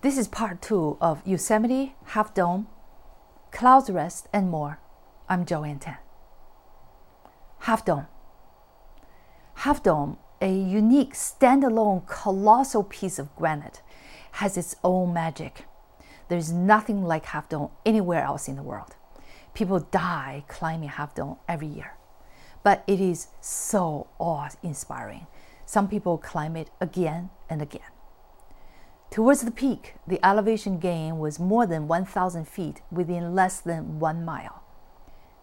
This is part two of Yosemite, Half Dome, Clouds Rest, and more. I'm Joanne Tan. Half Dome. Half Dome, a unique standalone colossal piece of granite, has its own magic. There's nothing like Half Dome anywhere else in the world. People die climbing Half Dome every year, but it is so awe inspiring. Some people climb it again and again. Towards the peak, the elevation gain was more than 1,000 feet within less than one mile.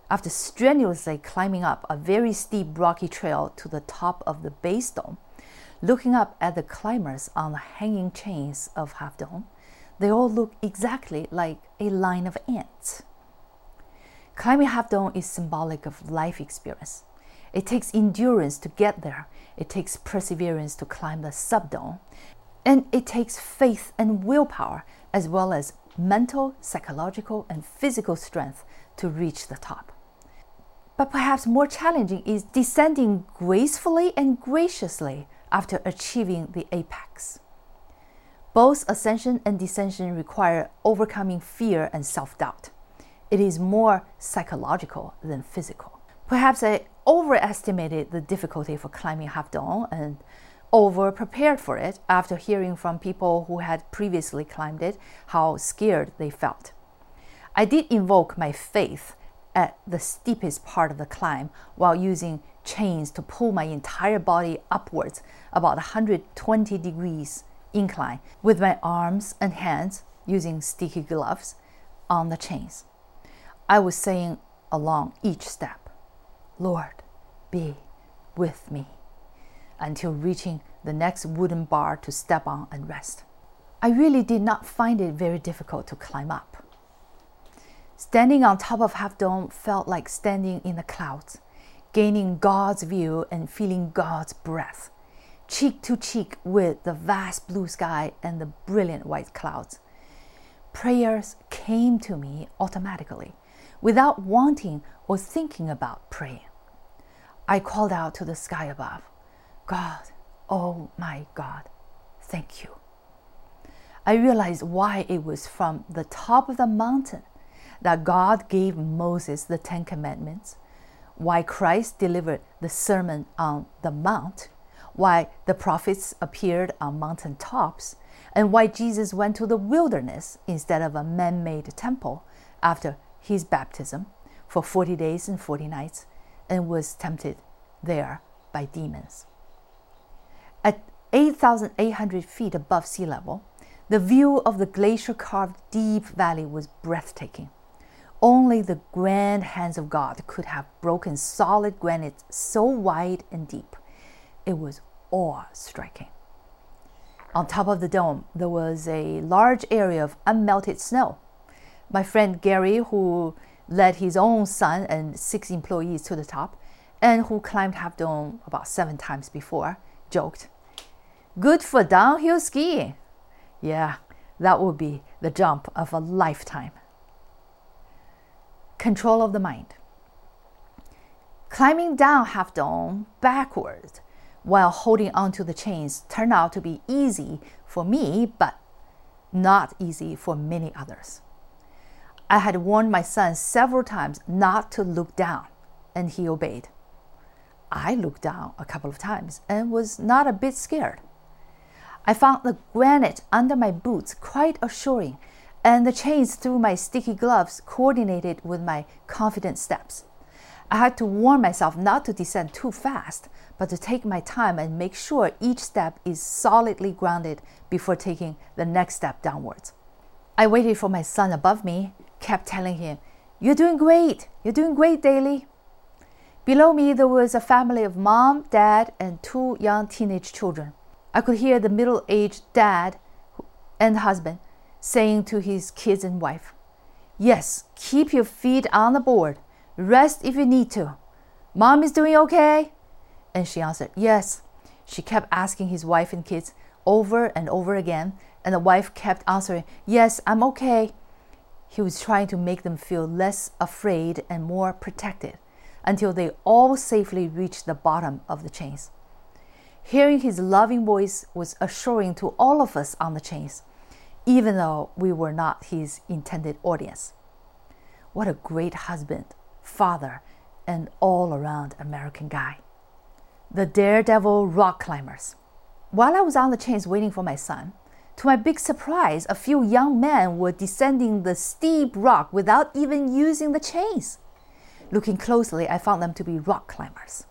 After strenuously climbing up a very steep rocky trail to the top of the base dome, looking up at the climbers on the hanging chains of Half Dome, they all look exactly like a line of ants. Climbing Half Dome is symbolic of life experience. It takes endurance to get there. It takes perseverance to climb the subdome, and it takes faith and willpower, as well as mental, psychological, and physical strength to reach the top. But perhaps more challenging is descending gracefully and graciously after achieving the apex. Both ascension and descension require overcoming fear and self doubt. It is more psychological than physical. Perhaps I overestimated the difficulty for climbing Half Dome and over prepared for it after hearing from people who had previously climbed it how scared they felt. I did invoke my faith at the steepest part of the climb while using chains to pull my entire body upwards about 120 degrees incline with my arms and hands using sticky gloves on the chains. I was saying along each step, Lord, be with me until reaching the next wooden bar to step on and rest. I really did not find it very difficult to climb up. Standing on top of Half Dome felt like standing in the clouds, gaining God's view and feeling God's breath, cheek to cheek with the vast blue sky and the brilliant white clouds. Prayers came to me automatically without wanting or thinking about praying. I called out to the sky above God, oh my God, thank you. I realized why it was from the top of the mountain that God gave Moses the Ten Commandments, why Christ delivered the Sermon on the Mount, why the prophets appeared on mountain tops, and why Jesus went to the wilderness instead of a man made temple after his baptism for 40 days and 40 nights and was tempted there by demons. At 8,800 feet above sea level, the view of the glacier carved deep valley was breathtaking. Only the grand hands of God could have broken solid granite so wide and deep. It was awe striking. On top of the dome, there was a large area of unmelted snow. My friend Gary, who led his own son and six employees to the top, and who climbed Half Dome about seven times before, joked, Good for downhill skiing. Yeah, that would be the jump of a lifetime. Control of the mind. Climbing down Half Dome backwards while holding onto the chains turned out to be easy for me, but not easy for many others. I had warned my son several times not to look down, and he obeyed. I looked down a couple of times and was not a bit scared. I found the granite under my boots quite assuring, and the chains through my sticky gloves coordinated with my confident steps. I had to warn myself not to descend too fast, but to take my time and make sure each step is solidly grounded before taking the next step downwards. I waited for my son above me, kept telling him, You're doing great! You're doing great, Daly! Below me, there was a family of mom, dad, and two young teenage children. I could hear the middle aged dad and husband saying to his kids and wife, Yes, keep your feet on the board. Rest if you need to. Mom is doing okay? And she answered, Yes. She kept asking his wife and kids over and over again, and the wife kept answering, Yes, I'm okay. He was trying to make them feel less afraid and more protected until they all safely reached the bottom of the chains. Hearing his loving voice was assuring to all of us on the chains. even though we were not his intended audience. What a great husband, father, and all around American guy. The daredevil rock climbers. While I was on the chains waiting for my son, to my big surprise, a few young men were descending the steep rock without even using the chains. Looking closely, I found them to be rock climbers.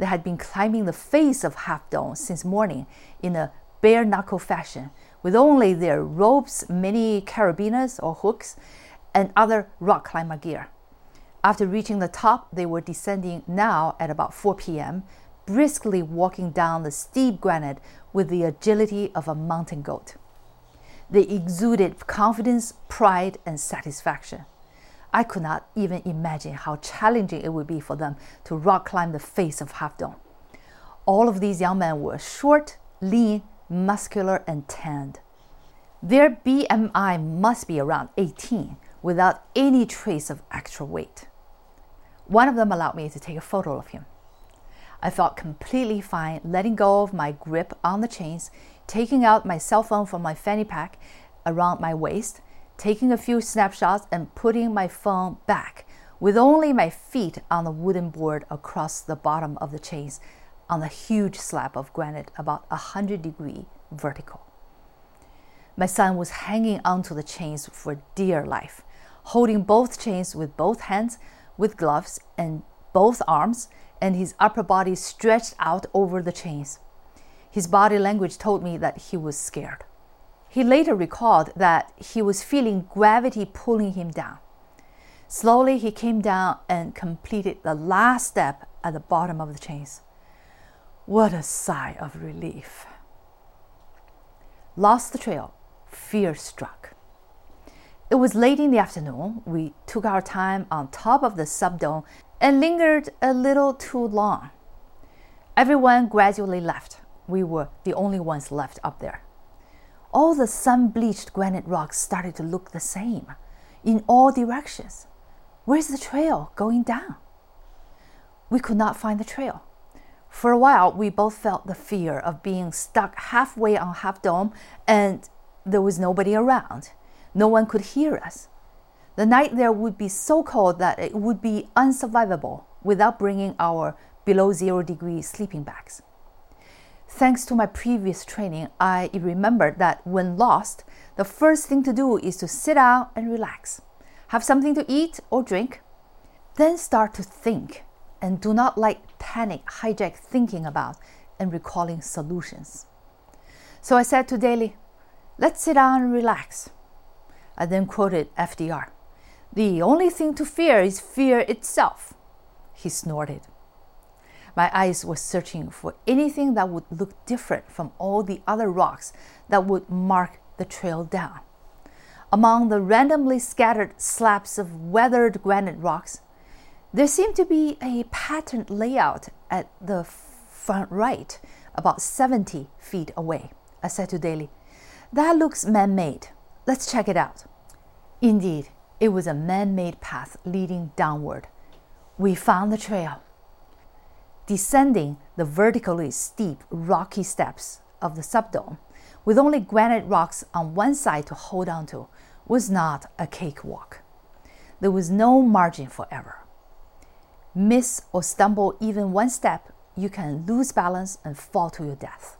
They had been climbing the face of Half Dome since morning in a bare knuckle fashion, with only their ropes, many carabiners or hooks, and other rock climber gear. After reaching the top, they were descending now at about 4 p.m., briskly walking down the steep granite with the agility of a mountain goat. They exuded confidence, pride, and satisfaction. I could not even imagine how challenging it would be for them to rock climb the face of Half Dome. All of these young men were short, lean, muscular, and tanned. Their BMI must be around 18 without any trace of extra weight. One of them allowed me to take a photo of him. I felt completely fine letting go of my grip on the chains, taking out my cell phone from my fanny pack around my waist, taking a few snapshots, and putting my phone back with only my feet on the wooden board across the bottom of the chains on a huge slab of granite about a 100 degree vertical. My son was hanging onto the chains for dear life, holding both chains with both hands with gloves and both arms and his upper body stretched out over the chains. His body language told me that he was scared. He later recalled that he was feeling gravity pulling him down. Slowly, he came down and completed the last step at the bottom of the chains. What a sigh of relief. Lost the trail, fear struck. It was late in the afternoon. We took our time on top of the subdome and lingered a little too long. Everyone gradually left. We were the only ones left up there. All the sun bleached granite rocks started to look the same in all directions. Where's the trail going down? We could not find the trail. For a while, we both felt the fear of being stuck halfway on Half Dome and there was nobody around. No one could hear us. The night there would be so cold that it would be unsurvivable without bringing our below zero degree sleeping bags. Thanks to my previous training, I remembered that when lost, the first thing to do is to sit down and relax, have something to eat or drink, then start to think and do not let panic hijack thinking about and recalling solutions. So I said to Daly, let's sit down and relax. I then quoted FDR. The only thing to fear is fear itself. He snorted. My eyes were searching for anything that would look different from all the other rocks that would mark the trail down. Among the randomly scattered slabs of weathered granite rocks, there seemed to be a patterned layout at the front right, about 70 feet away. I said to Daly, That looks man made. Let's check it out. Indeed, it was a man made path leading downward. We found the trail. Descending the vertically steep, rocky steps of the subdome, with only granite rocks on one side to hold on to, was not a cakewalk. There was no margin for error. Miss or stumble even one step, you can lose balance and fall to your death.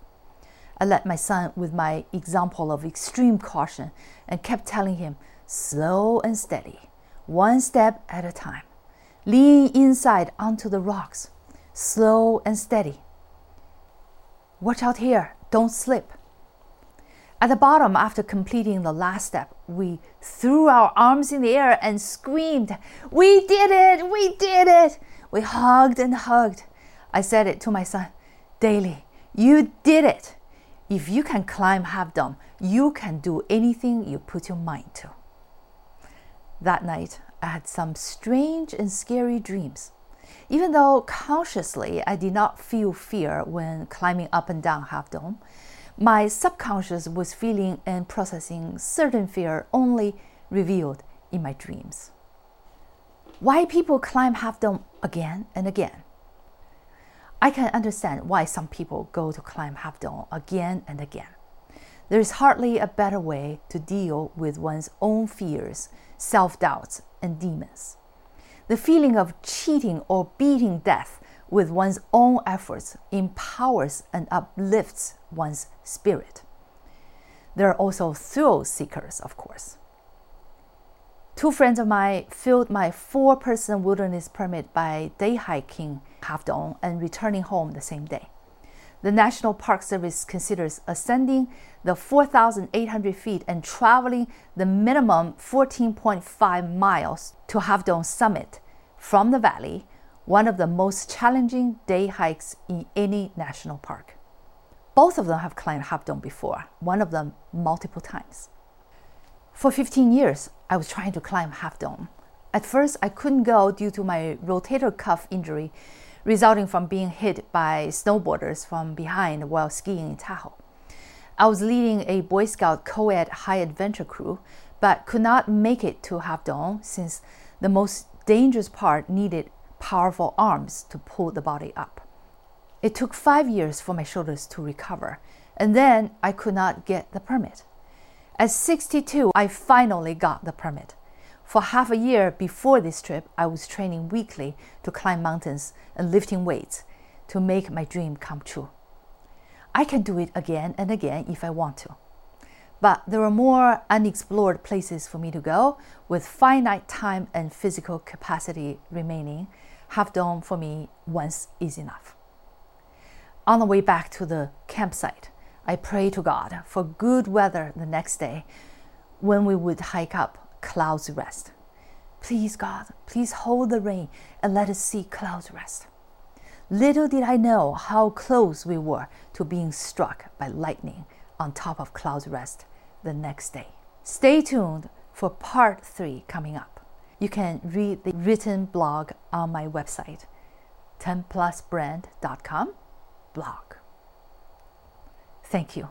I led my son with my example of extreme caution and kept telling him slow and steady, one step at a time. Lean inside onto the rocks, slow and steady. Watch out here, don't slip. At the bottom, after completing the last step, we threw our arms in the air and screamed, We did it! We did it! We hugged and hugged. I said it to my son, Daly, you did it! If you can climb Half Dome, you can do anything you put your mind to. That night, I had some strange and scary dreams. Even though consciously I did not feel fear when climbing up and down Half Dome, my subconscious was feeling and processing certain fear only revealed in my dreams. Why people climb Half Dome again and again? I can understand why some people go to climb Half Dome again and again. There is hardly a better way to deal with one's own fears, self doubts, and demons. The feeling of cheating or beating death with one's own efforts empowers and uplifts one's spirit. There are also thrill seekers, of course. Two friends of mine filled my four person wilderness permit by day hiking Half Dome and returning home the same day. The National Park Service considers ascending the 4,800 feet and traveling the minimum 14.5 miles to Half Dome summit from the valley one of the most challenging day hikes in any national park. Both of them have climbed Half Dome before, one of them multiple times. For 15 years, I was trying to climb Half Dome. At first, I couldn't go due to my rotator cuff injury resulting from being hit by snowboarders from behind while skiing in Tahoe. I was leading a Boy Scout co ed high adventure crew, but could not make it to Half Dome since the most dangerous part needed powerful arms to pull the body up. It took five years for my shoulders to recover, and then I could not get the permit. At 62, I finally got the permit. For half a year before this trip, I was training weekly to climb mountains and lifting weights to make my dream come true. I can do it again and again if I want to. But there are more unexplored places for me to go with finite time and physical capacity remaining. Half Dome for me once is enough. On the way back to the campsite, I pray to God for good weather the next day when we would hike up Clouds Rest. Please, God, please hold the rain and let us see Clouds Rest. Little did I know how close we were to being struck by lightning on top of Clouds Rest the next day. Stay tuned for part three coming up. You can read the written blog on my website, 10plusbrand.com blog. Thank you.